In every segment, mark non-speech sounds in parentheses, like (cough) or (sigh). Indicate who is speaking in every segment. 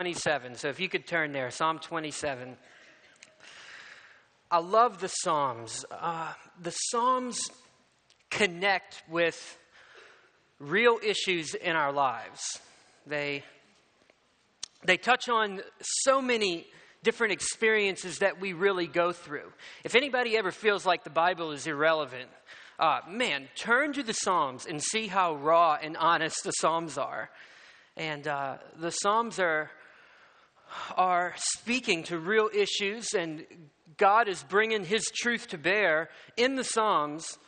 Speaker 1: 27. So if you could turn there, Psalm 27. I love the Psalms. Uh, the Psalms connect with real issues in our lives. They, they touch on so many different experiences that we really go through. If anybody ever feels like the Bible is irrelevant, uh, man, turn to the Psalms and see how raw and honest the Psalms are. And uh, the Psalms are are speaking to real issues, and God is bringing His truth to bear in the Psalms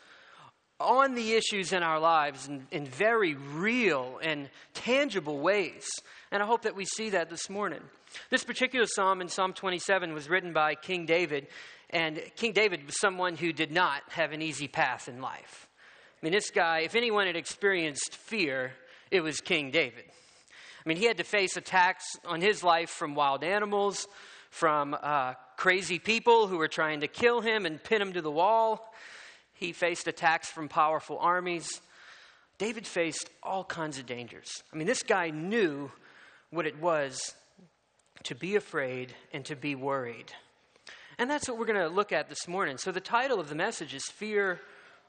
Speaker 1: on the issues in our lives in, in, very real and tangible ways. And I hope that we see that this morning. This particular psalm in Psalm 27 was written by King David, and King David was someone who did not have an easy path in life. I mean, this guy, if anyone had experienced fear, it was King David. I mean, he had to face attacks on his life from wild animals, from uh, crazy people who were trying to kill him and pin him to the wall. He faced attacks from powerful armies. David faced all kinds of dangers. I mean, this guy knew what it was to be afraid and to be worried. And that's what we're going to look at this morning. So, the title of the message is Fear,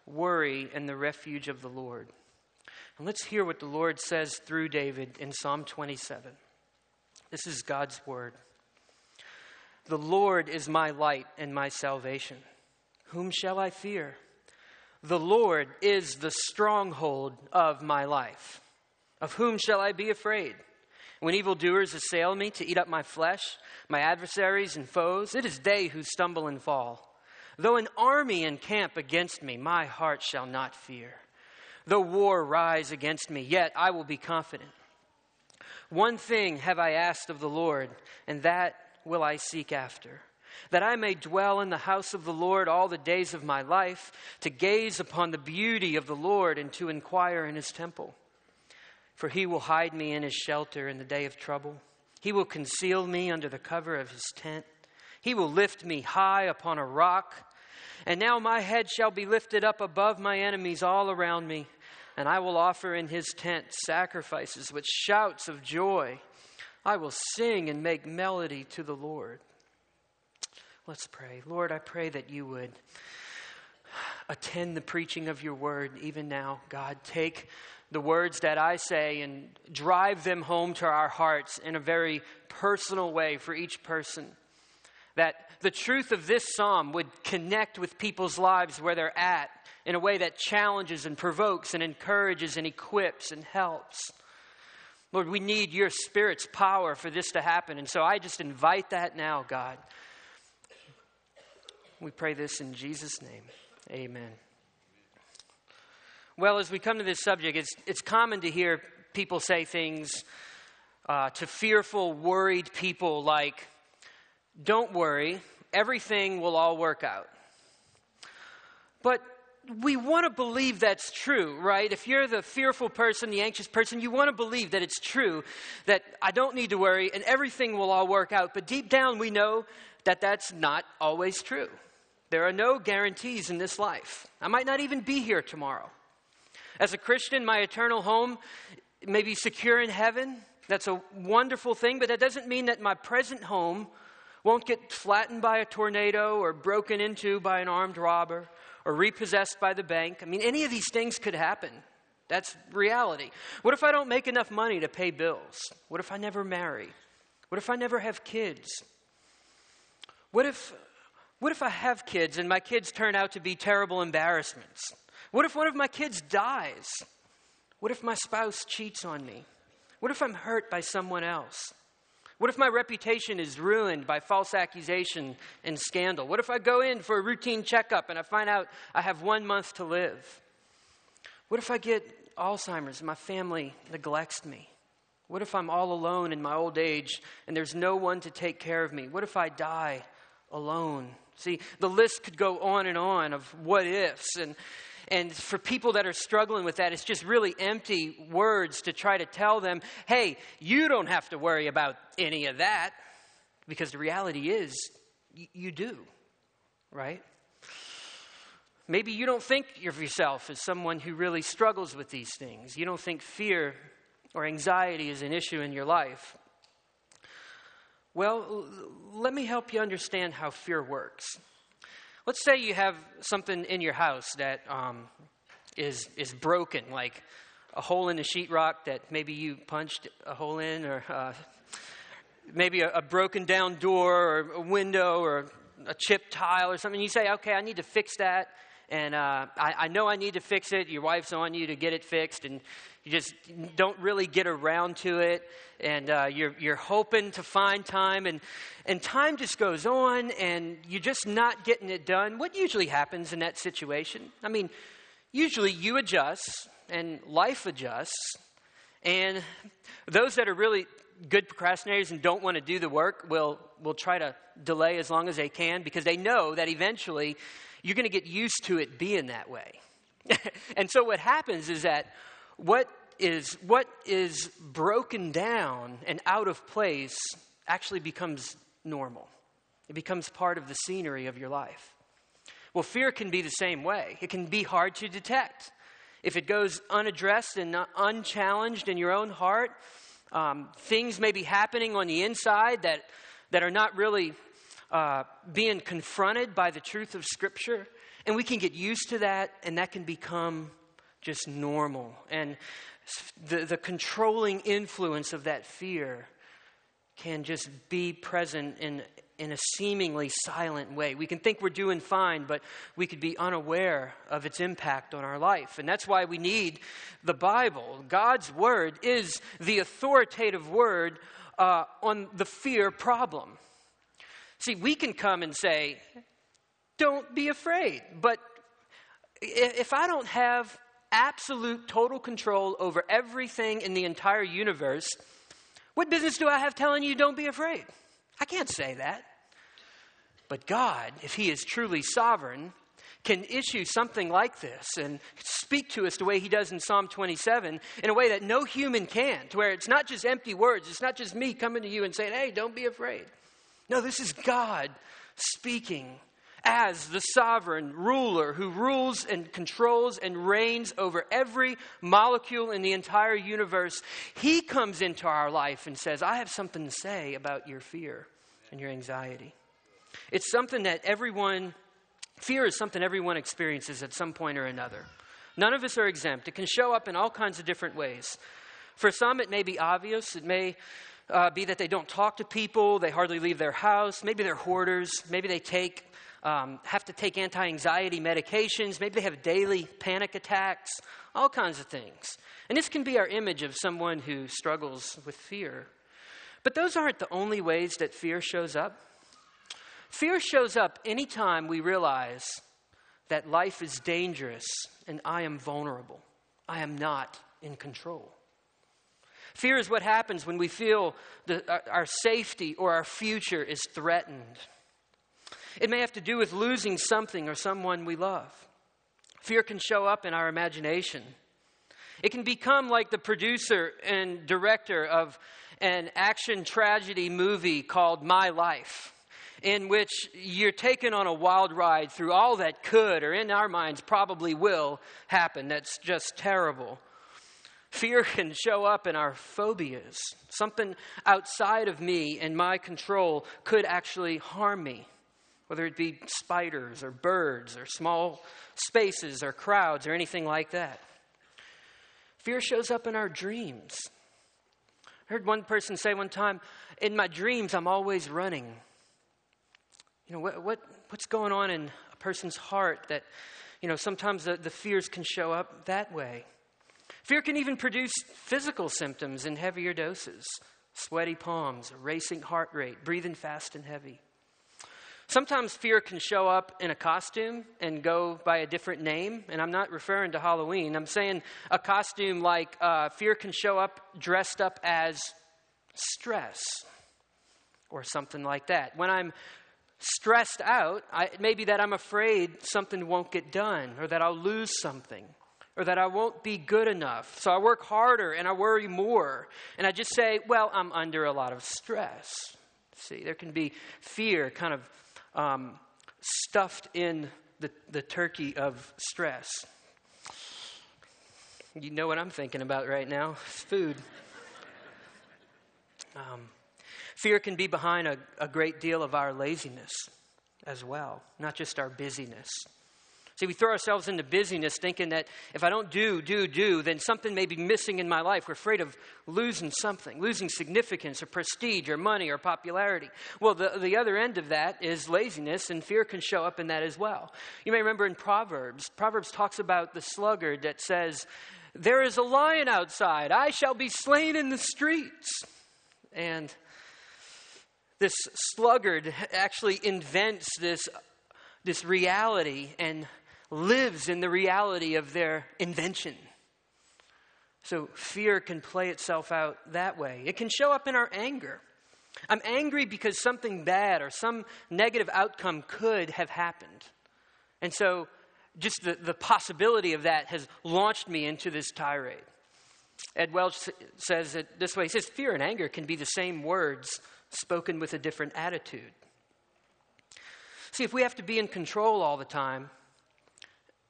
Speaker 1: Worry, and the Refuge of the Lord. And let's hear what the Lord says through David in Psalm 27. This is God's word. The Lord is my light and my salvation. Whom shall I fear? The Lord is the stronghold of my life. Of whom shall I be afraid? When evildoers assail me to eat up my flesh, my adversaries and foes, it is they who stumble and fall. Though an army encamp against me, my heart shall not fear. Though war rise against me, yet I will be confident. One thing have I asked of the Lord, and that will I seek after that I may dwell in the house of the Lord all the days of my life, to gaze upon the beauty of the Lord and to inquire in his temple. For he will hide me in his shelter in the day of trouble. He will conceal me under the cover of his tent. He will lift me high upon a rock. And now my head shall be lifted up above my enemies all around me, and I will offer in his tent sacrifices with shouts of joy. I will sing and make melody to the Lord. Let's pray. Lord, I pray that you would attend the preaching of your word even now. God, take the words that I say and drive them home to our hearts in a very personal way for each person that the truth of this psalm would connect with people's lives where they're at in a way that challenges and provokes and encourages and equips and helps. Lord, we need your Spirit's power for this to happen. And so I just invite that now, God. We pray this in Jesus' name. Amen. Well, as we come to this subject, it's, it's common to hear people say things uh, to fearful, worried people like, don't worry, everything will all work out. But we want to believe that's true, right? If you're the fearful person, the anxious person, you want to believe that it's true, that I don't need to worry and everything will all work out. But deep down, we know that that's not always true. There are no guarantees in this life. I might not even be here tomorrow. As a Christian, my eternal home may be secure in heaven. That's a wonderful thing, but that doesn't mean that my present home won't get flattened by a tornado or broken into by an armed robber or repossessed by the bank. I mean, any of these things could happen. That's reality. What if I don't make enough money to pay bills? What if I never marry? What if I never have kids? What if, what if I have kids and my kids turn out to be terrible embarrassments? What if one of my kids dies? What if my spouse cheats on me? What if I'm hurt by someone else? What if my reputation is ruined by false accusation and scandal? What if I go in for a routine checkup and I find out I have one month to live? What if I get Alzheimer's and my family neglects me? What if I'm all alone in my old age and there's no one to take care of me? What if I die alone? See, the list could go on and on of what ifs. And and for people that are struggling with that, it's just really empty words to try to tell them, hey, you don't have to worry about any of that. Because the reality is, y- you do, right? Maybe you don't think of yourself as someone who really struggles with these things. You don't think fear or anxiety is an issue in your life. Well, let me help you understand how fear works. Let's say you have something in your house that um, is is broken, like a hole in the sheetrock that maybe you punched a hole in, or uh, maybe a, a, broken down door, or a window, or a chipped tile, or something. You say, "Okay, I need to fix that." and uh, I, I, know I need to fix it. Your wife's on you to get it fixed, and you just don't really get around to it. And uh, you're, you're hoping to find time, and, and time just goes on, and you're just not getting it done. What usually happens in that situation? I mean, usually you adjust, and life adjusts, and those that are really good procrastinators and don't want to do the work will, will try to delay as long as they can because they know that eventually you're going to get used to it being that way. (laughs) and so what happens is that what is, what is broken down and out of place actually becomes normal. It becomes part of the scenery of your life. Well, fear can be the same way. It can be hard to detect. If it goes unaddressed and unchallenged in your own heart, um, things may be happening on the inside that, that are not really uh, being confronted by the truth of Scripture. And we can get used to that, and that can become just normal. And the, the controlling influence of that fear can just be present in, in a seemingly silent way. We can think we're doing fine, but we could be unaware of its impact on our life. And that's why we need the Bible. God's Word is the authoritative word uh, on the fear problem. See, we can come and say, don't be afraid. But if I don't have absolute total control over everything in the entire universe, what business do I have telling you don't be afraid? I can't say that. But God, if He is truly sovereign, can issue something like this and speak to us the way He does in Psalm 27 in a way that no human can, to where it's not just empty words, it's not just me coming to you and saying, hey, don't be afraid. No, this is God speaking as the sovereign ruler who rules and controls and reigns over every molecule in the entire universe. He comes into our life and says, I have something to say about your fear and your anxiety. It's something that everyone, fear is something everyone experiences at some point or another. None of us are exempt. It can show up in all kinds of different ways. For some, it may be obvious. It may uh, be that they don't talk to people, they hardly leave their house, maybe they're hoarders, maybe they take, um, have to take anti anxiety medications, maybe they have daily panic attacks, all kinds of things. And this can be our image of someone who struggles with fear. But those aren't the only ways that fear shows up. Fear shows up anytime we realize that life is dangerous and I am vulnerable. I am not in control. Fear is what happens when we feel the, our safety or our future is threatened. It may have to do with losing something or someone we love. Fear can show up in our imagination. It can become like the producer and director of an action tragedy movie called My Life, in which you're taken on a wild ride through all that could, or in our minds probably will, happen. That's just terrible. Fear can show up in our phobias. Something outside of me and my control could actually harm me, whether it be spiders or birds or small spaces or crowds or anything like that. Fear shows up in our dreams. I heard one person say one time, In my dreams, I'm always running. You know, what, what, what's going on in a person's heart that, you know, sometimes the, the fears can show up that way. Fear can even produce physical symptoms in heavier doses sweaty palms, racing heart rate, breathing fast and heavy. Sometimes fear can show up in a costume and go by a different name. And I'm not referring to Halloween. I'm saying a costume like uh, fear can show up dressed up as stress or something like that. When I'm stressed out, I, maybe that I'm afraid something won't get done or that I'll lose something or that I won't be good enough. So I work harder and I worry more. And I just say, well, I'm under a lot of stress. See, there can be fear kind of um, stuffed in the, the turkey of stress. You know what I'm thinking about right now? Food. Um, Fear can be behind a, a great deal of our laziness as well, not just our busyness. See, we throw ourselves into busyness thinking that if I don't do, do, do, then something may be missing in my life. We're afraid of losing something, losing significance or prestige or money or popularity. Well, the, the other end of that is laziness, and fear can show up in that as well. You may remember in Proverbs, Proverbs talks about the sluggard that says, There is a lion outside, I shall be slain in the streets. And this sluggard actually invents this, this reality and lives in the reality of their invention. So fear can play itself out that way. It can show up in our anger. I'm angry because something bad or some negative outcome could have happened. And so just the, the possibility of that has launched me into this tirade. Ed Welch says it this way He says, Fear and anger can be the same words spoken with a different attitude. See, if we have to be in control all the time,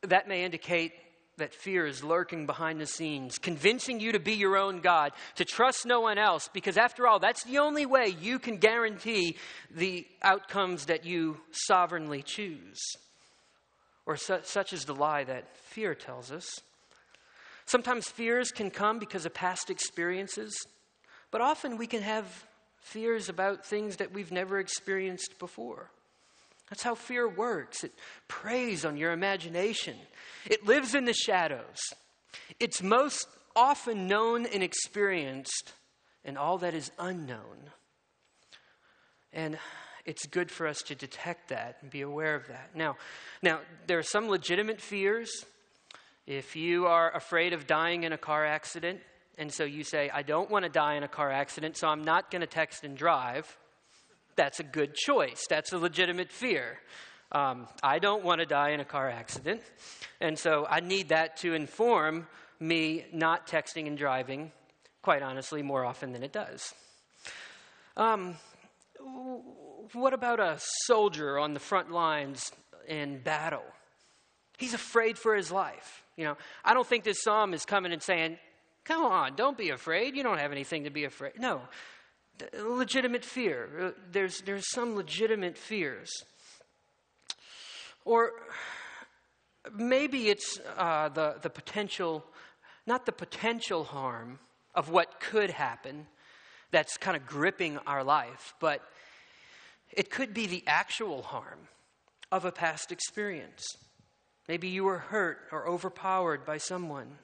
Speaker 1: that may indicate that fear is lurking behind the scenes, convincing you to be your own God, to trust no one else, because after all, that's the only way you can guarantee the outcomes that you sovereignly choose. Or su- such is the lie that fear tells us. Sometimes fears can come because of past experiences, but often we can have fears about things that we've never experienced before. That's how fear works. It preys on your imagination, it lives in the shadows. It's most often known and experienced in all that is unknown. And it's good for us to detect that and be aware of that. Now, now there are some legitimate fears. If you are afraid of dying in a car accident, and so you say, I don't want to die in a car accident, so I'm not going to text and drive, that's a good choice. That's a legitimate fear. Um, I don't want to die in a car accident. And so I need that to inform me not texting and driving, quite honestly, more often than it does. Um, what about a soldier on the front lines in battle? He's afraid for his life. You know, I don't think this psalm is coming and saying, Come on, don't be afraid. You don't have anything to be afraid. No, legitimate fear. There's, there's some legitimate fears. Or maybe it's uh, the, the potential, not the potential harm of what could happen that's kind of gripping our life, but it could be the actual harm of a past experience. Maybe you were hurt or overpowered by someone.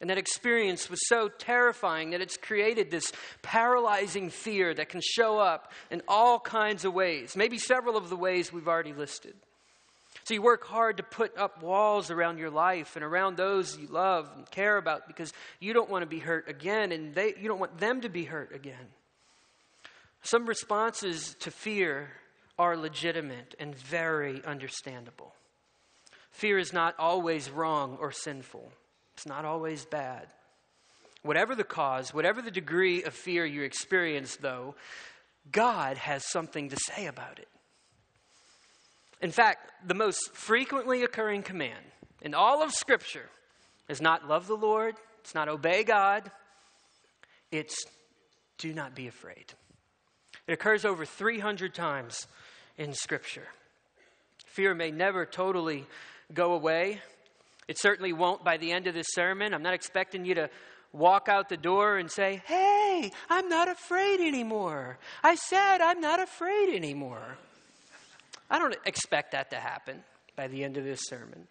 Speaker 1: And that experience was so terrifying that it's created this paralyzing fear that can show up in all kinds of ways, maybe several of the ways we've already listed. So you work hard to put up walls around your life and around those you love and care about because you don't want to be hurt again and they, you don't want them to be hurt again. Some responses to fear are legitimate and very understandable. Fear is not always wrong or sinful. It's not always bad. Whatever the cause, whatever the degree of fear you experience, though, God has something to say about it. In fact, the most frequently occurring command in all of Scripture is not love the Lord, it's not obey God, it's do not be afraid. It occurs over 300 times in Scripture. Fear may never totally go away, it certainly won't by the end of this sermon. I'm not expecting you to walk out the door and say, Hey, I'm not afraid anymore. I said I'm not afraid anymore. I don't expect that to happen by the end of this sermon.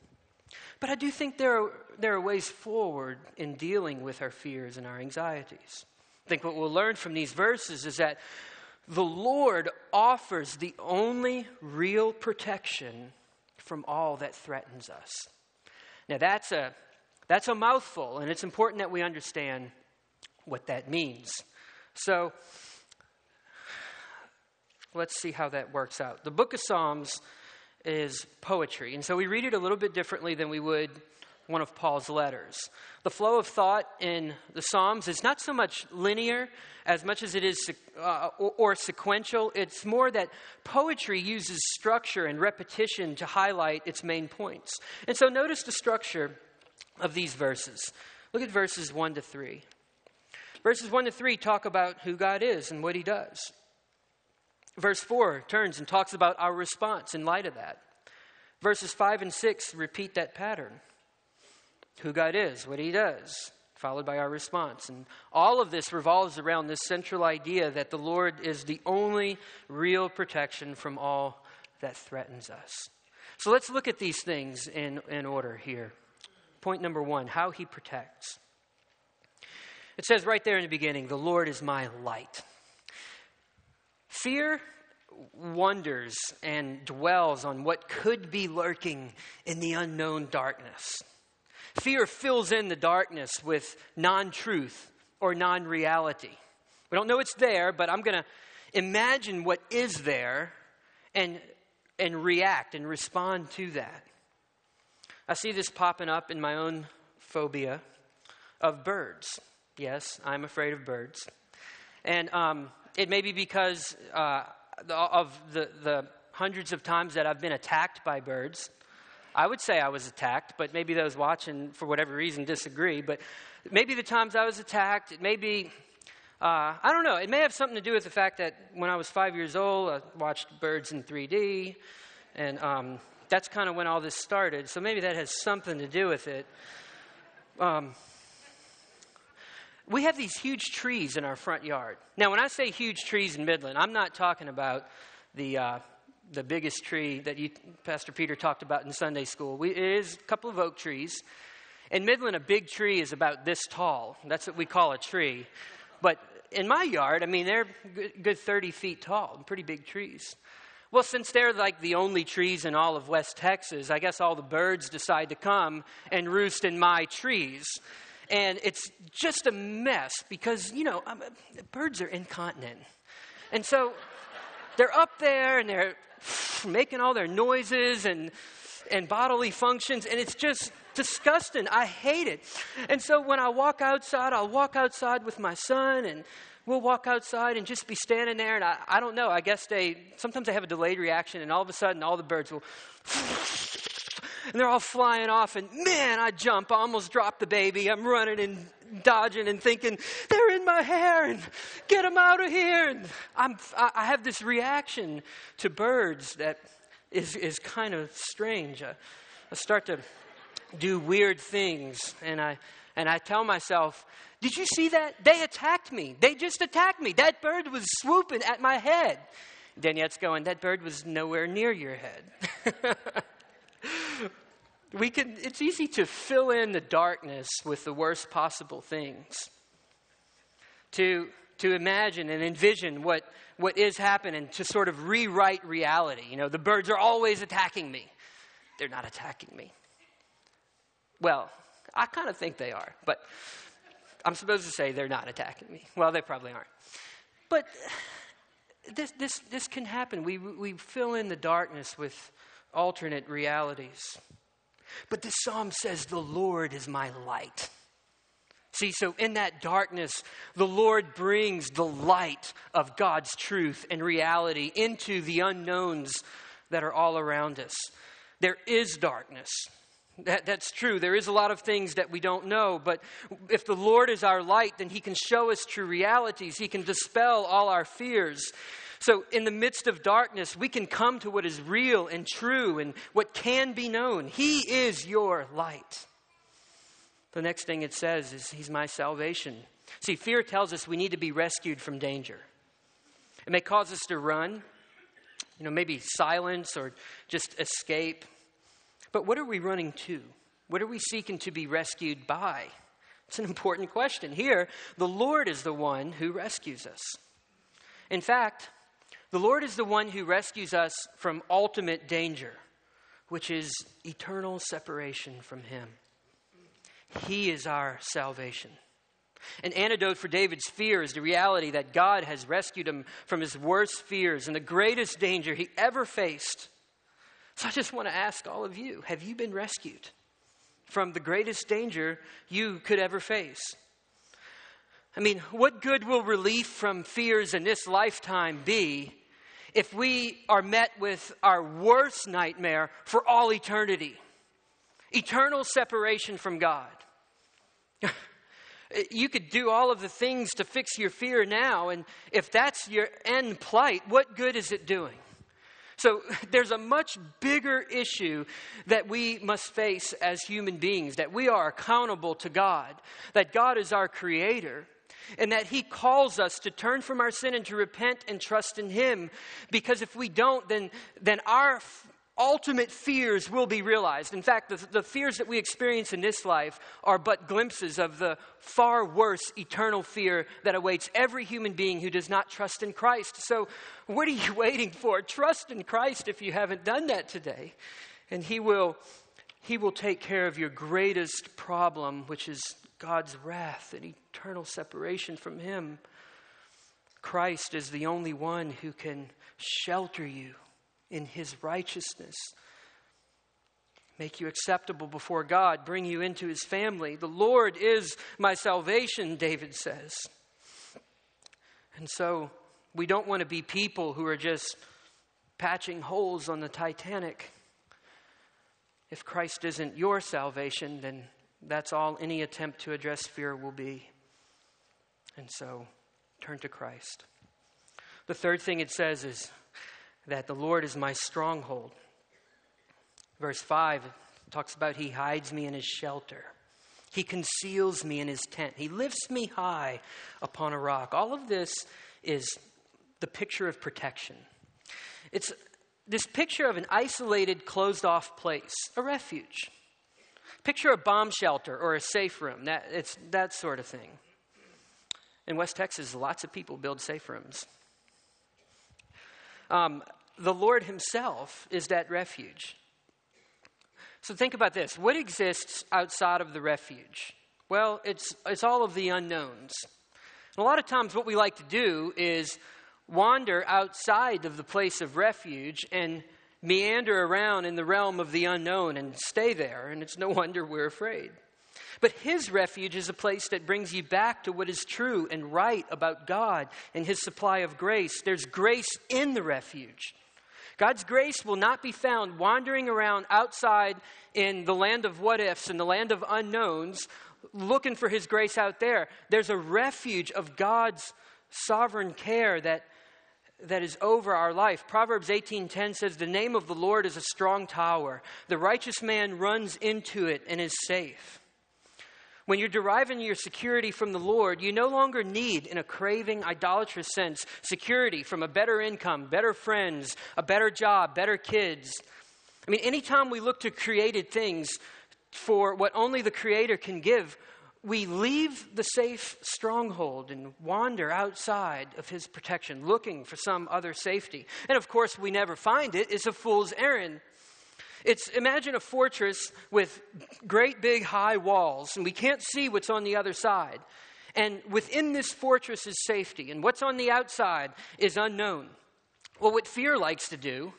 Speaker 1: But I do think there are, there are ways forward in dealing with our fears and our anxieties. I think what we'll learn from these verses is that the Lord offers the only real protection from all that threatens us. Now, that's a, that's a mouthful, and it's important that we understand what that means. So, let's see how that works out. The book of Psalms is poetry, and so we read it a little bit differently than we would one of Paul's letters. The flow of thought in the Psalms is not so much linear as much as it is uh, or, or, sequential. It's more that poetry uses structure and repetition to highlight its main points. And so notice the structure of these verses. Look at verses 1 to 3. Verses 1 to 3 talk about who God is and what he does. Verse 4 turns and talks about our response in light of that. Verses 5 and 6 repeat that pattern who God is, what He does, followed by our response. And all of this revolves around this central idea that the Lord is the only real protection from all that threatens us. So let's look at these things in, in order here. Point number one how He protects. It says right there in the beginning, the Lord is my light. Fear wonders and dwells on what could be lurking in the unknown darkness. Fear fills in the darkness with non truth or non reality. We don't know it's there, but I'm going to imagine what is there and, and react and respond to that. I see this popping up in my own phobia of birds. Yes, I'm afraid of birds. And um, it may be because uh, of the, the hundreds of times that I've been attacked by birds. I would say I was attacked, but maybe those watching, for whatever reason, disagree. But maybe the times I was attacked, it may be, uh, I don't know, it may have something to do with the fact that when I was five years old, I watched birds in 3D, and um, that's kind of when all this started. So maybe that has something to do with it. Um, we have these huge trees in our front yard. Now, when I say huge trees in Midland, I'm not talking about the, uh, the biggest tree that you, Pastor Peter talked about in Sunday school. We, it is a couple of oak trees. In Midland, a big tree is about this tall. That's what we call a tree. But in my yard, I mean, they're good, good 30 feet tall, pretty big trees. Well, since they're like the only trees in all of West Texas, I guess all the birds decide to come and roost in my trees. And it's just a mess because, you know, um, birds are incontinent. And so they're up there and they're (laughs) making all their noises and, and bodily functions, and it's just disgusting. I hate it. And so when I walk outside, I'll walk outside with my son and we'll walk outside and just be standing there and I, I don't know i guess they sometimes they have a delayed reaction and all of a sudden all the birds will (laughs) and they're all flying off, and man, I jump, I almost drop the baby. I'm running and dodging and thinking, they're in my hair, and get them out of here. And I'm, I have this reaction to birds that is, is kind of strange. I, I start to do weird things, and I, and I tell myself, did you see that? They attacked me. They just attacked me. That bird was swooping at my head. Daniette's going, that bird was nowhere near your head. (laughs) we can, it's easy to fill in the darkness with the worst possible things. To, to imagine and envision what, what is happening, to sort of rewrite reality. You know, the birds are always attacking me. They're not attacking me. Well, I kind of think they are, but I'm supposed to say they're not attacking me. Well, they probably aren't. But this, this, this can happen. We, we fill in the darkness with alternate realities. But this psalm says, The Lord is my light. See, so in that darkness, the Lord brings the light of God's truth and reality into the unknowns that are all around us. There is darkness. That, that's true. There is a lot of things that we don't know, but if the Lord is our light, then He can show us true realities. He can dispel all our fears. So, in the midst of darkness, we can come to what is real and true and what can be known. He is your light. The next thing it says is, He's my salvation. See, fear tells us we need to be rescued from danger. It may cause us to run, you know, maybe silence or just escape. But what are we running to? What are we seeking to be rescued by? It's an important question. Here, the Lord is the one who rescues us. In fact, the Lord is the one who rescues us from ultimate danger, which is eternal separation from Him. He is our salvation. An antidote for David's fear is the reality that God has rescued him from his worst fears and the greatest danger he ever faced. So I just want to ask all of you have you been rescued from the greatest danger you could ever face? I mean, what good will relief from fears in this lifetime be if we are met with our worst nightmare for all eternity eternal separation from God. (laughs) You could do all of the things to fix your fear now, and if that's your end plight, what good is it doing? So (laughs) there's a much bigger issue that we must face as human beings that we are accountable to God, that God is our creator, and that He calls us to turn from our sin and to repent and trust in Him. Because if we don't, then, then our ultimate fears will be realized. In fact, the, the fears that we experience in this life are but glimpses of the far worse eternal fear that awaits every human being who does not trust in Christ. So, what are you (laughs) waiting for? Trust in Christ if you haven't done that today. And He will, he will take care of your greatest problem, which is God's wrath and eternal separation from Him. Christ is the only one who can shelter you in his righteousness, make you acceptable before God, bring you into his family. The Lord is my salvation, David says. And so we don't want to be people who are just patching holes on the Titanic. If Christ isn't your salvation, then that's all any attempt to address fear will be. And so turn to Christ. The third thing it says is that the Lord is my stronghold. Verse 5 talks about He hides me in His shelter. He conceals me in His tent. He lifts me high upon a rock. All of this is the picture of protection. It's this picture of an isolated, closed off place, a refuge. Picture a bomb shelter or a safe room. That, it's that sort of thing. In West Texas, lots of people build safe rooms. Um, the Lord Himself is that refuge. So think about this what exists outside of the refuge? Well, it's, it's all of the unknowns. And a lot of times, what we like to do is wander outside of the place of refuge and meander around in the realm of the unknown and stay there. And it's no (laughs) wonder we're afraid. But his refuge is a place that brings you back to what is true and right about God and his supply of grace. There's grace in the refuge. God's grace will not be found wandering around outside in the land of what ifs, and the land of unknowns, looking for his grace out there. There's a refuge of God's sovereign care that, that is over our life. Proverbs 18:10 says, "The name of the Lord is a strong tower. The righteous man runs into it and is safe." When you're deriving your security from the Lord, you no longer need, in a craving, idolatrous sense, security from a better income, better friends, a better job, better kids. I mean, anytime we look to created things for what only the Creator can give, we leave the safe stronghold and wander outside of His protection, looking for some other safety. And of course, we never find it. It's a fool's errand. It's imagine a fortress with great big high walls, and we can't see what's on the other side. And within this fortress is safety, and what's on the outside is unknown. Well, what fear likes to do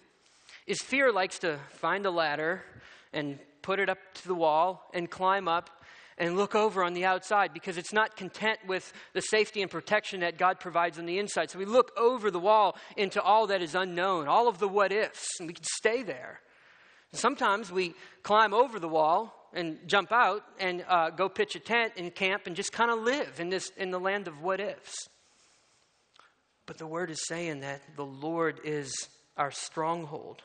Speaker 1: is fear likes to find a ladder and put it up to the wall and climb up and look over on the outside because it's not content with the safety and protection that God provides on the inside. So we look over the wall into all that is unknown, all of the what ifs, and we can stay there. Sometimes we climb over the wall and jump out and uh, go pitch a tent and camp and just kind of live in, this, in the land of what ifs. But the word is saying that the Lord is our stronghold.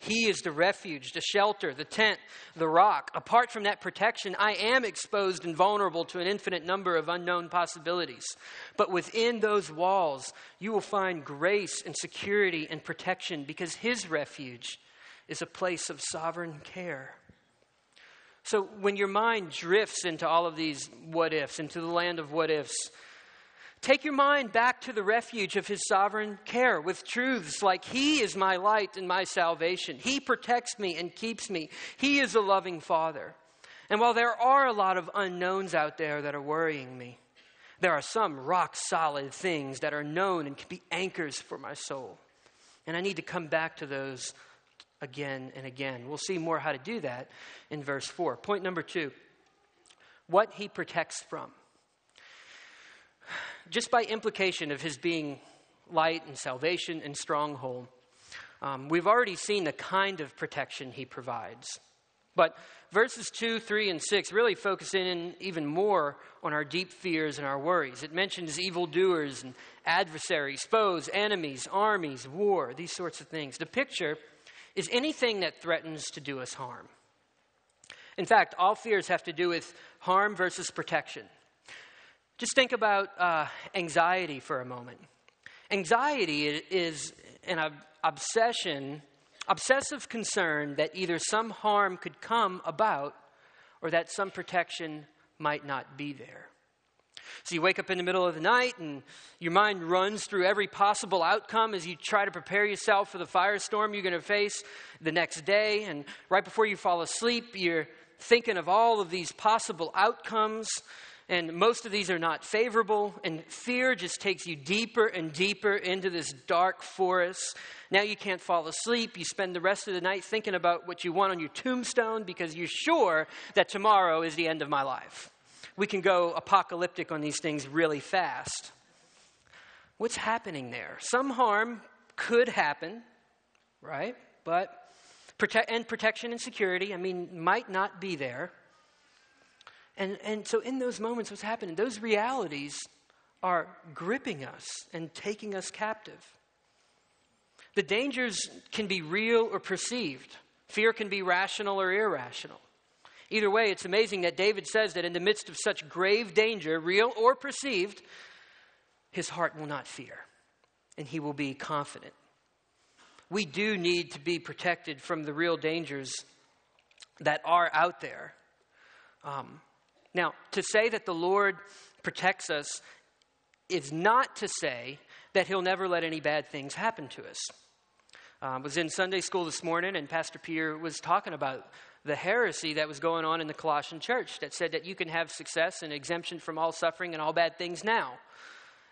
Speaker 1: He is the refuge, the shelter, the tent, the rock. Apart from that protection, I am exposed and vulnerable to an infinite number of unknown possibilities. But within those walls, you will find grace and security and protection because His refuge is a place of sovereign care. So when your mind drifts into all of these what ifs, into the land of what ifs, take your mind back to the refuge of his sovereign care with truths like He is my light and my salvation. He protects me and keeps me. He is a loving Father. And while there are a lot of unknowns out there that are worrying me, there are some rock solid things that are known and can be anchors for my soul. And I need to come back to those again and again. We'll see more how to do that in verse 4. Point number two what he protects from. Just by implication of his being light and salvation and stronghold, um, we've already seen the kind of protection he provides. But verses 2, 3, and 6 really focus in even more on our deep fears and our worries. It mentions evildoers and adversaries, foes, enemies, armies, war, these sorts of things. The picture is anything that threatens to do us harm. In fact, all fears have to do with harm versus protection. Just think about uh, anxiety for a moment. Anxiety is an obsession, obsessive concern that either some harm could come about or that some protection might not be there. So you wake up in the middle of the night and your mind runs through every possible outcome as you try to prepare yourself for the firestorm you're going to face the next day. And right before you fall asleep, you're thinking of all of these possible outcomes. And most of these are not favorable. And fear just takes you deeper and deeper into this dark forest. Now you can't fall asleep. You spend the rest of the night thinking about what you want on your tombstone because you're sure that tomorrow is the end of my life we can go apocalyptic on these things really fast. What's happening there? Some harm could happen, right? But and protection and security, I mean, might not be there. And, and so, in those moments, what's happening? Those realities are gripping us and taking us captive. The dangers can be real or perceived, fear can be rational or irrational. Either way, it's amazing that David says that in the midst of such grave danger, real or perceived, his heart will not fear and he will be confident. We do need to be protected from the real dangers that are out there. Um, now, to say that the Lord protects us is not to say that he'll never let any bad things happen to us. I um, was in Sunday school this morning, and Pastor Peter was talking about the heresy that was going on in the Colossian church that said that you can have success and exemption from all suffering and all bad things now.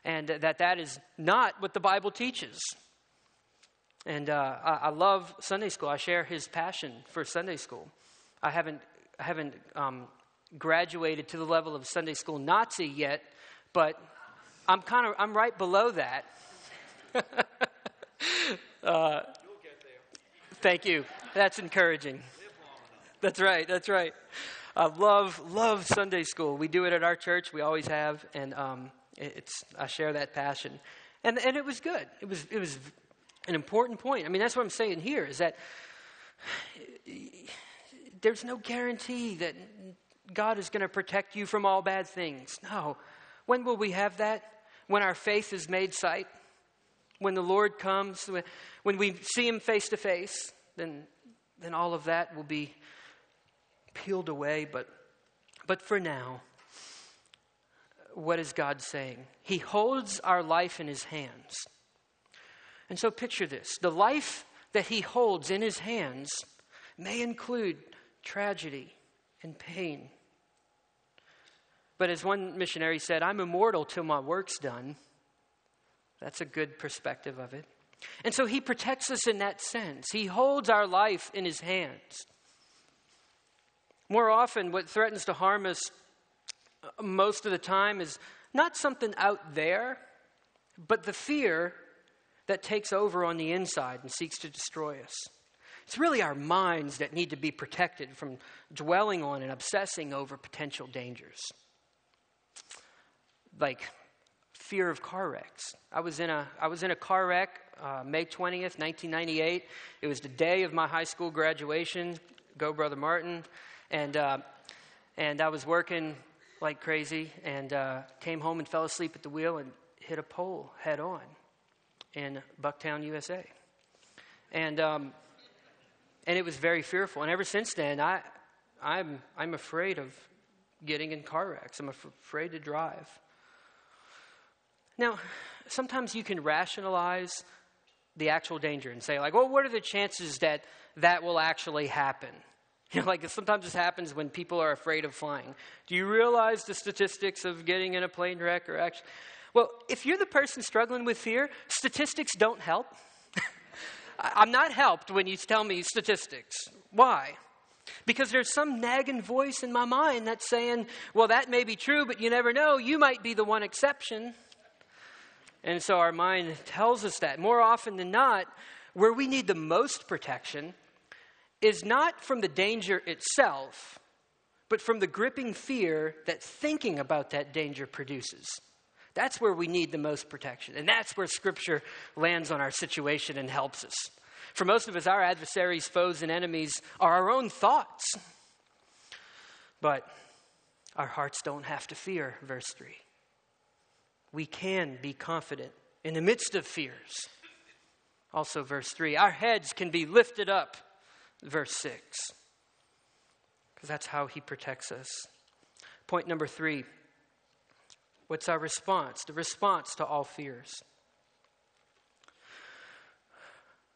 Speaker 1: And that that is not what the Bible teaches. And uh, I, I, love Sunday school. I share his passion for Sunday school. I haven't, I haven't um, graduated to the level of Sunday school Nazi yet, but I'm kind of I'm right below that. (laughs) uh, thank you. That's encouraging. That's right. That's right. I love love Sunday school. We do it at our church. We always have, and um, it's I share that passion, and and it was good. It was it was an important point. I mean, that's what I'm saying here is that (sighs) there's no guarantee that God is going to protect you from all bad things. No. When will we have that? When our faith is made sight? When the Lord comes? When we see Him face to face? Then, then all of that will be peeled away, but, but for now, what is God saying? He holds our life in His hands. And so picture this the life that He holds in His hands may include tragedy and pain. But as one missionary said, I'm immortal till my work's done. That's a good perspective of it. And so he protects us in that sense. He holds our life in his hands. More often, what threatens to harm us uh, most of the time is not something out there, but the fear that takes over on the inside and seeks to destroy us. It's really our minds that need to be protected from dwelling on and obsessing over potential dangers. Like fear of car wrecks. I was in a, I was in a car wreck uh, May 20th, 1998. It was the day of my high school graduation. Go, Brother Martin. And, uh, and I was working like crazy and uh, came home and fell asleep at the wheel and hit a pole head on in Bucktown, USA. And, um, and it was very fearful. And ever since then, I, I'm, I'm afraid of getting in car wrecks. I'm af- afraid to drive. Now, sometimes you can rationalize the actual danger and say, like, well, what are the chances that that will actually happen? (laughs) You know, like sometimes this happens when people are afraid of flying. Do you realize the statistics of getting in a plane wreck or actually? Well, if you're the person struggling with fear, statistics don't help. (laughs) I'm not helped when you tell me statistics. Why? Because there's some nagging voice in my mind that's saying, well, that may be true, but you never know. You might be the one exception. And so our mind tells us that. More often than not, where we need the most protection is not from the danger itself, but from the gripping fear that thinking about that danger produces. That's where we need the most protection. And that's where Scripture lands on our situation and helps us. For most of us, our adversaries, foes, and enemies are our own thoughts. But our hearts don't have to fear, verse 3. We can be confident in the midst of fears. Also, verse 3 our heads can be lifted up, verse 6. Because that's how he protects us. Point number three What's our response? The response to all fears.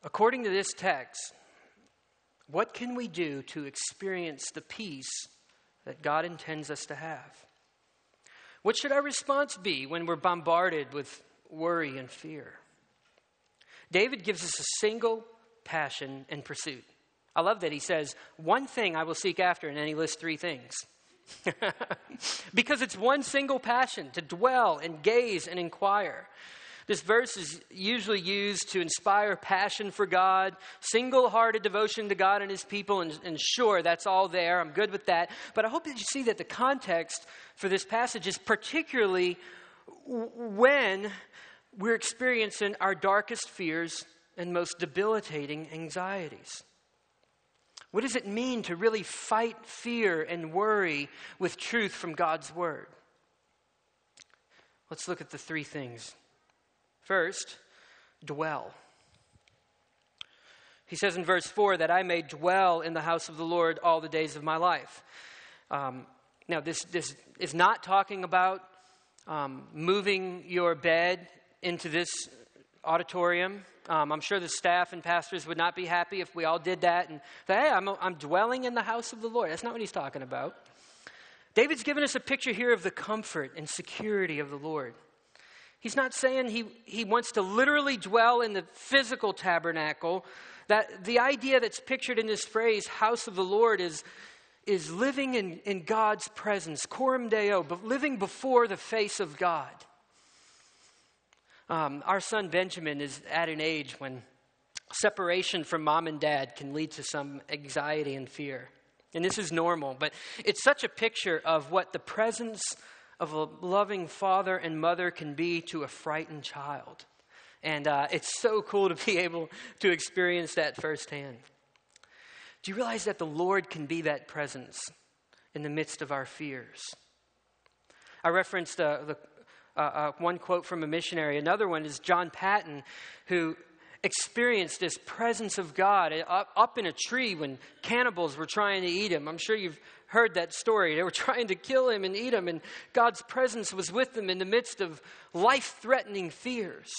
Speaker 1: According to this text, what can we do to experience the peace that God intends us to have? What should our response be when we're bombarded with worry and fear? David gives us a single passion and pursuit. I love that he says, One thing I will seek after, and then he lists three things. (laughs) because it's one single passion to dwell and gaze and inquire. This verse is usually used to inspire passion for God, single hearted devotion to God and His people, and, and, sure, that's all there. I'm good with that. But I hope that you see that the context for this passage is particularly when we're experiencing our darkest fears and most debilitating anxieties. What does it mean to really fight fear and worry with truth from God's Word? Let's look at the three things. First, dwell. He says in verse 4 that I may dwell in the house of the Lord all the days of my life. Um, now, this, this is not talking about um, moving your bed into this auditorium um, I'm sure the staff and pastors would not be happy if we all did that and say, hey, I'm, I'm dwelling in the house of the Lord. That's not what he's talking about. David's given us a picture here of the comfort and security of the Lord. He's not saying he, he wants to literally dwell in the physical tabernacle. That the idea that's pictured in this phrase, house of the Lord, is, is living in, in God's presence, coram deo, but living before the face of God. Um, our son Benjamin is at an age when separation from mom and dad can lead to some anxiety and fear. And this is normal, but it's such a picture of what the presence of a loving father and mother can be to a frightened child. And uh, it's so cool to be able to experience that firsthand. Do you realize that the Lord can be that presence in the midst of our fears? I referenced uh, the uh, uh, one quote from a missionary. Another one is John Paton, who experienced this presence of God up, up in a tree when cannibals were trying to eat him. I'm sure you've heard that story. They were (laughs) trying to kill him and eat him, and God's presence was with them in the midst of life threatening fears.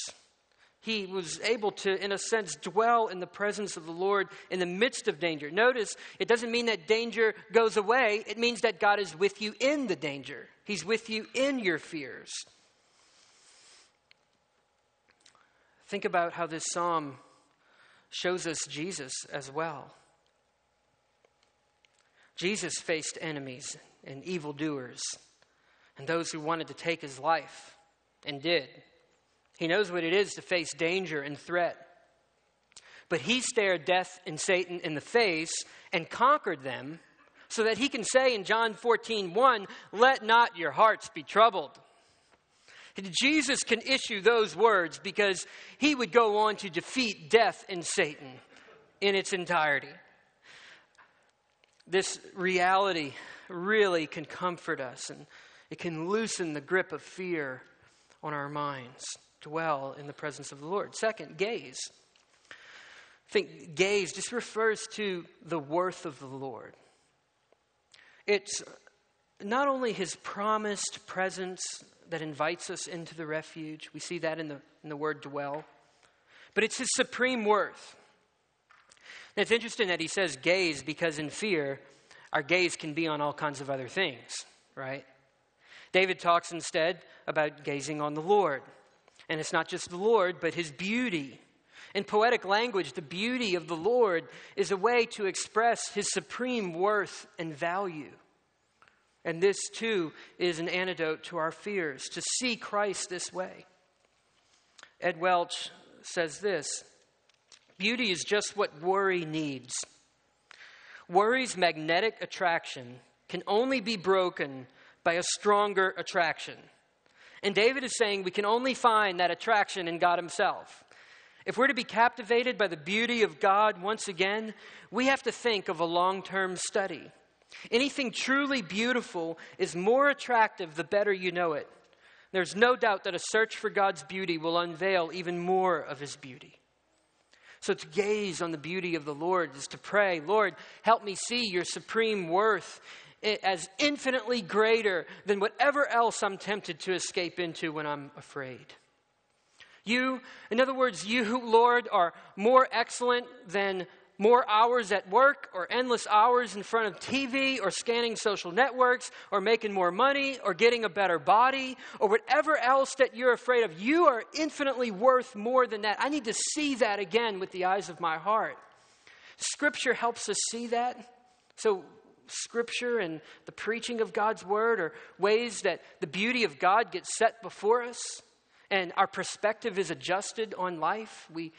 Speaker 1: He was able to, in a sense, dwell in the presence of the Lord in the midst of danger. Notice, it doesn't mean that danger goes away, it means that God is with you in the danger. He's with you in your fears. Think about how this psalm shows us Jesus as well. Jesus faced enemies and evildoers and those who wanted to take his life and did. He knows what it is to face danger and threat. But he stared death and Satan in the face and conquered them so that he can say in John 14, 1, Let not your hearts be troubled. Jesus can issue those words because he would go on to defeat death and Satan in its entirety. This reality really can comfort us and it can loosen the grip of fear on our minds. Dwell in the presence of the Lord. Second, gaze. I think gaze just refers to the worth of the Lord. It's not only his promised presence that invites us into the refuge. We see that in the, in the word dwell. But it's his supreme worth. And it's interesting that he says gaze because in fear, our gaze can be on all kinds of other things, right? David talks instead about gazing on the Lord. And it's not just the Lord, but his beauty. In poetic language, the beauty of the Lord is a way to express his supreme worth and value. And this too is an antidote to our fears, to see Christ this way. Ed Welch says this Beauty is just what worry needs. Worry's magnetic attraction can only be broken by a stronger attraction. And David is saying we can only find that attraction in God Himself. If we're to be captivated by the beauty of God once again, we have to think of a long term study. Anything truly beautiful is more attractive the better you know it. There's no doubt that a search for God's beauty will unveil even more of His beauty. So to gaze on the beauty of the Lord is to pray, Lord, help me see your supreme worth as infinitely greater than whatever else I'm tempted to escape into when I'm afraid. You, in other words, you, Lord, are more excellent than more hours at work or endless hours in front of TV or scanning social networks or making more money or getting a better body or whatever else that you're afraid of. You are infinitely worth more than that. I need to see that again with the eyes of my heart. Scripture helps us see that. So, Scripture and the preaching of God's Word are ways that the beauty of God gets set before us and our perspective is adjusted on life. We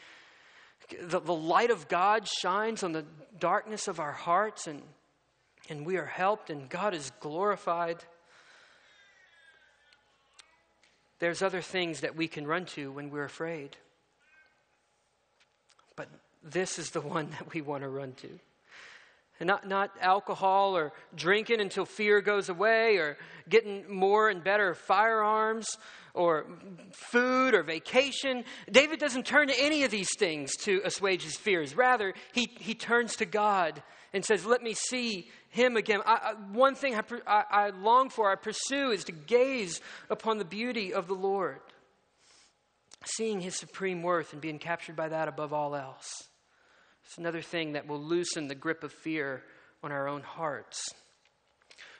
Speaker 1: the, the light of God shines on the darkness of our hearts, and, and we are helped, and God is glorified. There's other things that we can run to when we're afraid. But this is the (laughs) one that we want to run to. And not, not alcohol or drinking until fear goes away or getting more and better firearms or food or vacation. David doesn't turn to any of these things to assuage his fears. Rather, he, he turns to God and says, Let me see him again. I, I, one thing I, I long for, I pursue, is to gaze upon the beauty of the Lord, seeing his supreme worth and being captured by that above all else. It's another thing that will loosen the grip of fear on our own hearts.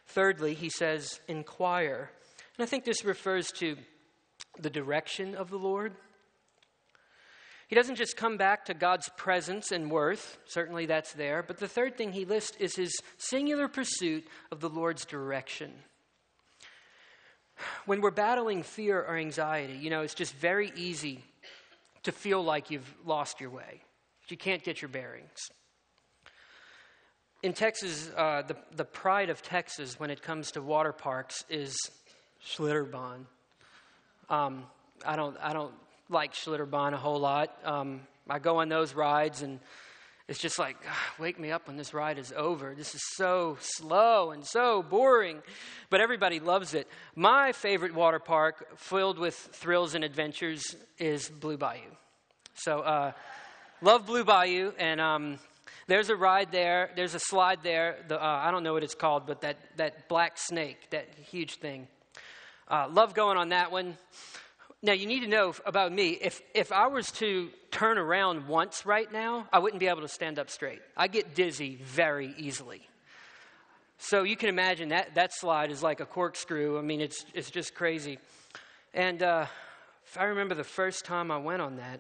Speaker 1: Thirdly, he says, inquire. And I think this refers to the direction of the Lord. He doesn't just come back to God's presence and worth, certainly that's there, but the third thing he lists is his singular pursuit of the Lord's direction. When we're battling fear or anxiety, you know, it's just very easy to feel like you've lost your way. You can't get your bearings. In Texas, uh, the, the pride of Texas when it comes to water parks is Schlitterbahn. Um, I, don't, I don't like Schlitterbahn a whole lot. Um, I go on those rides and it's just like, wake me up when this ride is over. This is so slow and so boring. But everybody loves it. My favorite water park, filled with thrills and adventures, is Blue Bayou. So, uh, Love Blue Bayou, and um, there's a ride there. There's a slide there. The, uh, I don't know what it's called, but that, that black snake, that huge thing. Uh, love going on that one. Now, you need to know about me. If, if I was to turn around once right now, I wouldn't be able to stand up straight. I get dizzy very easily. So you can imagine that, that slide is like a corkscrew. I mean, it's, it's just crazy. And uh, I remember the first time I went on that,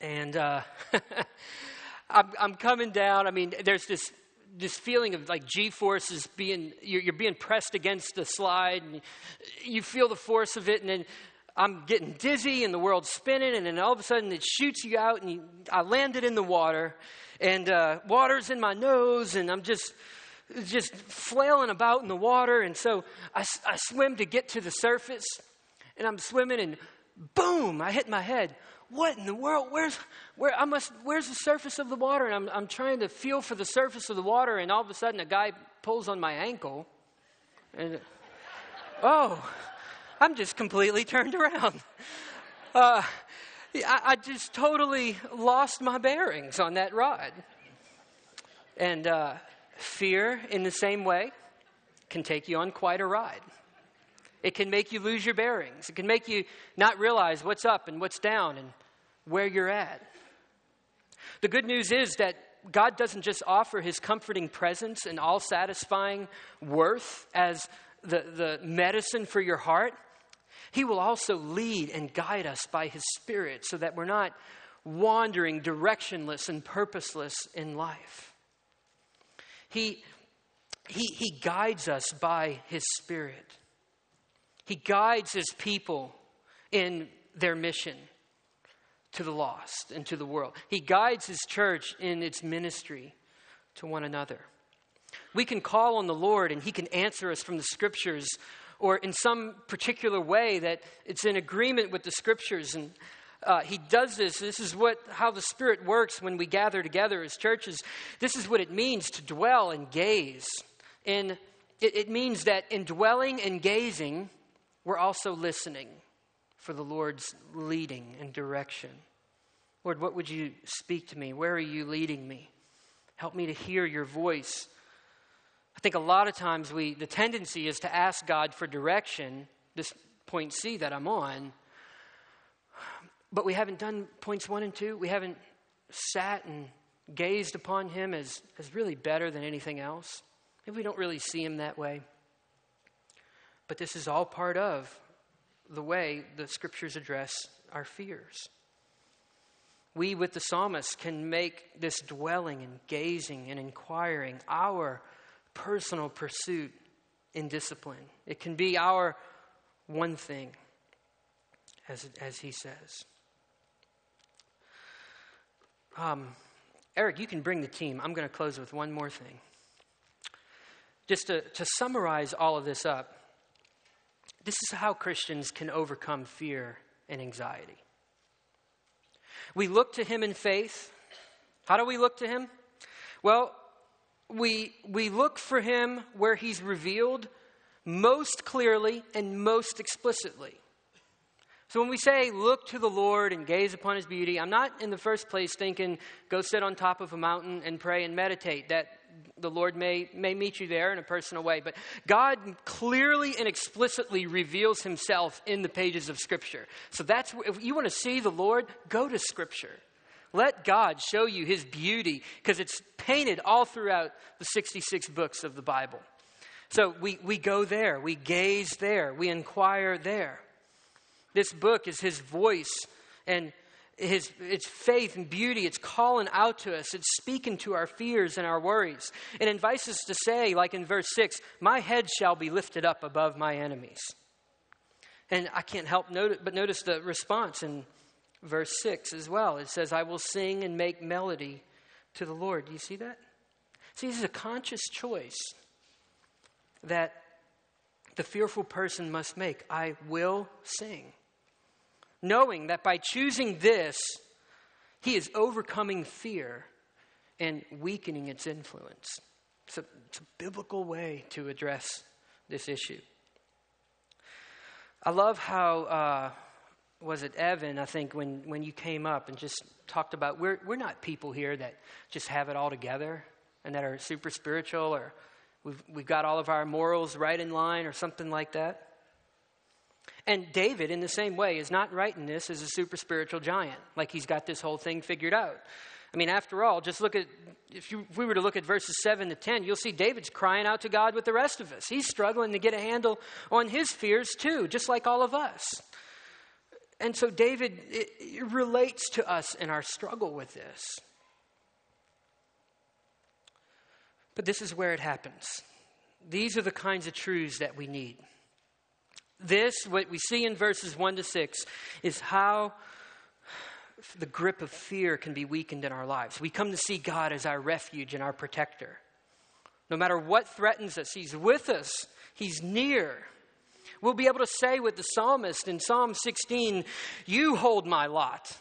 Speaker 1: and uh, (laughs) I'm, I'm, coming down. I mean, there's this this feeling of like G forces being you're, you're, being pressed against the slide, and you feel the force of it, and then I'm getting dizzy, and the world's spinning, and then all of a sudden it shoots you out, and you, I landed in the water, and uh, water's in my nose, and I'm just just flailing about in the water, and so I, I swim to get to the surface, and I'm swimming, and boom, I hit my head what in the world? Where's, where, I must, where's the surface of the water? And I'm, I'm trying to feel for the surface of the water, and all of a sudden a guy pulls on my ankle. And, oh, I'm just completely turned around. Uh, I, I, just totally lost my bearings on that ride. And uh, fear, in the same way, can take you on quite a ride. It can make you lose your bearings. It can make you not realize what's up and what's down and where you're at. The good news is that God doesn't just offer his comforting presence and all satisfying worth as the, the medicine for your heart. He will also lead and guide us by his Spirit so that we're not wandering directionless and purposeless in life. He, he, he guides us by his Spirit, he guides his people in their mission to the lost and to the world. He guides his church in its ministry to one another. We can call on the Lord and He can answer us from the Scriptures or in some particular way that it's in agreement with the Scriptures. And uh, He does this. This is what, how the Spirit works when we gather together as churches. This is what it means to dwell and gaze. And it, it means that in dwelling and gazing, we're also listening for the Lord's leading and direction. Lord, what would you speak to me? Where are you leading me? Help me to hear your voice. I think a lot of times we the tendency is to ask God for direction, this point C that I'm on, but we haven't done points one and two. We haven't sat and gazed upon him as, as really better than anything else. Maybe we don't really see him that way. But this is all part of the way the scriptures address our fears. We, with the psalmist, can make this dwelling and gazing and inquiring our personal pursuit in discipline. It can be our one thing, as, as he says. Um, Eric, you can bring the team. I'm going to close with one more thing. Just to, to summarize all of this up, this is how Christians can overcome fear and anxiety. We look to Him in faith. How do we look to Him? Well, we, we look for Him where He's revealed most clearly and most explicitly. So when we say look to the Lord and gaze upon his beauty, I'm not in the first place thinking go sit on top of a mountain and pray and meditate. That the Lord may, may meet you there in a personal way. But God clearly and explicitly reveals himself in the pages of Scripture. So that's if you want to see the Lord, go to Scripture. Let God show you his beauty because it's painted all throughout the 66 books of the Bible. So we, we go there, we gaze there, we inquire there. This book is his voice and his, it's faith and beauty. It's calling out to us. It's speaking to our fears and our worries. It invites us to say, like in verse 6, My head shall be lifted up above my enemies. And I can't help but notice the response in verse 6 as well. It says, I will sing and make melody to the Lord. Do you see that? See, this is a conscious choice that the fearful person must make. I will sing knowing that by choosing this, he is overcoming fear and weakening its influence. It's a, it's a biblical way to address this issue. I love how, uh, was it Evan, I think, when, when you came up and just talked about we're, we're not people here that just have it all together and that are super spiritual or we've, we've got all of our morals right in line or something like that. And David, in the same way, is not writing this as a super spiritual giant, like he's got this whole thing figured out. I mean, after all, just look at, if, you, if we were to look at verses 7 to 10, you'll see David's crying out to God with the rest of us. He's struggling to get a handle on his fears too, just like all of us. And so David it, it relates to us in our struggle with this. But this is where it happens. These are the kinds of truths that we need. This, what we see in verses 1 to 6, is how the grip of fear can be weakened in our lives. We come to see God as our refuge and our protector. No matter what threatens us, He's with us, He's near. We'll be able to say with the psalmist in Psalm 16, You hold my lot.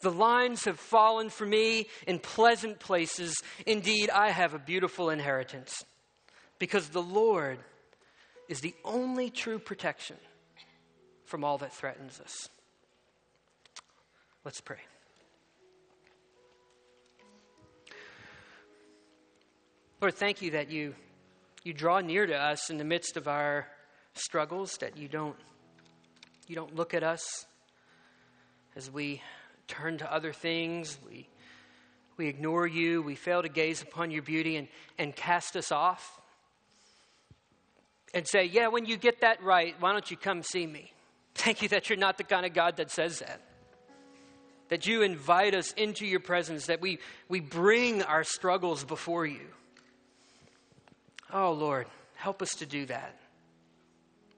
Speaker 1: The lines have fallen for me in pleasant places. Indeed, I have a beautiful inheritance. Because the Lord is the only true protection from all that threatens us. Let's pray. Lord, thank you that you, you draw near to us in the midst of our struggles, that you don't, you don't look at us as we turn to other things, we, we ignore you, we fail to gaze upon your beauty and, and cast us off and say, Yeah, when you get that right, why don't you come see me? Thank you that you're not the kind of God that says that. That you invite us into your presence, that we, we bring our struggles before you. Oh, Lord, help us to do that.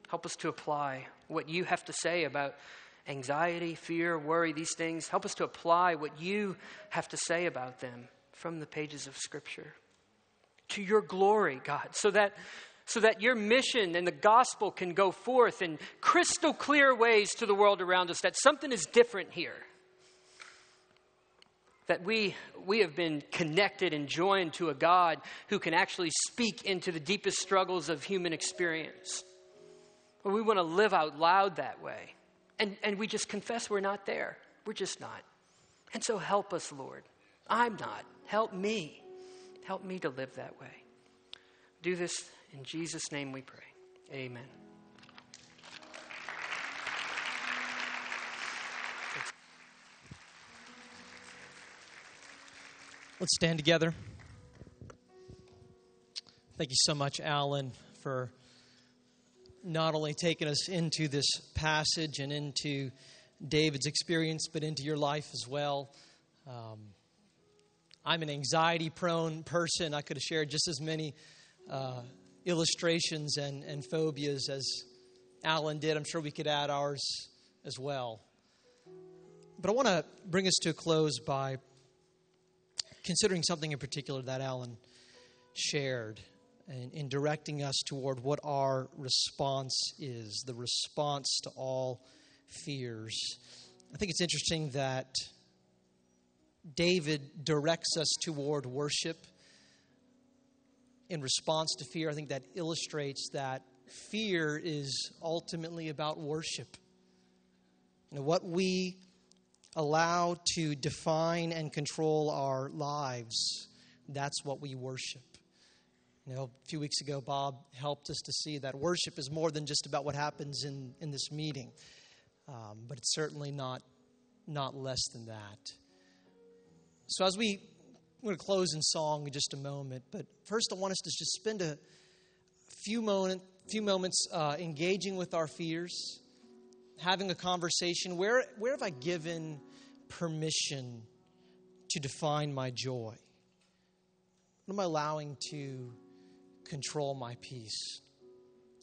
Speaker 1: Help us to apply what you have to say about anxiety, fear, worry, these things. Help us to apply what you have to say about them from the pages of Scripture. to your glory, God, so that, so that your mission and the gospel can go forth in crystal clear ways to the world around us, that something is different here. That we, we have been connected and joined to a God who can actually speak into the deepest struggles of human experience. But we want to live out loud that way. And, and we just confess we're not there. We're just not. And so help us, Lord. I'm not. Help me. Help me to live that way. Do this in Jesus' name we pray. Amen.
Speaker 2: Let's stand together. Thank you so much, Alan, for not only taking us into this passage and into David's experience, but into your life as well. Um, I'm an anxiety prone person. I could have shared just as many uh, illustrations and, and phobias as Alan did. I'm sure we could add ours as well. But I want to bring us to a close by considering something in particular that Alan shared in, in directing us toward what our response is the response to all fears. I think it's interesting that David directs us toward worship in response to fear. I think that illustrates that fear is ultimately about worship. You know, what we allow to define and control our lives, that's what we worship. You know, a few weeks ago, Bob helped us to see that worship is more than just about what happens in, in this meeting, um, but it's certainly not, not less than that. So, as we, we're going to close in song in just a moment, but first I want us to just spend a few, moment, few moments uh, engaging with our fears, having a conversation. Where, where have I given permission to define my joy? What am I allowing to control my peace?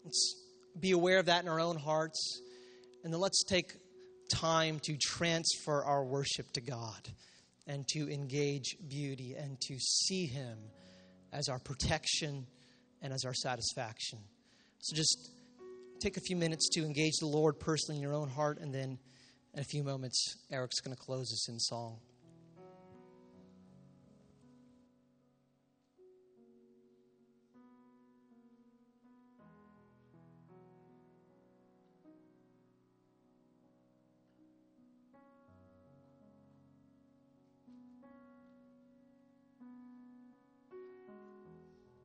Speaker 2: Let's be aware of that in our own hearts, and then let's take time to transfer our worship to God and to engage beauty and to see Him as our protection and as our satisfaction. So just take a few minutes to engage the Lord personally in your own heart, and then in a few moments, Eric's going to close us in song.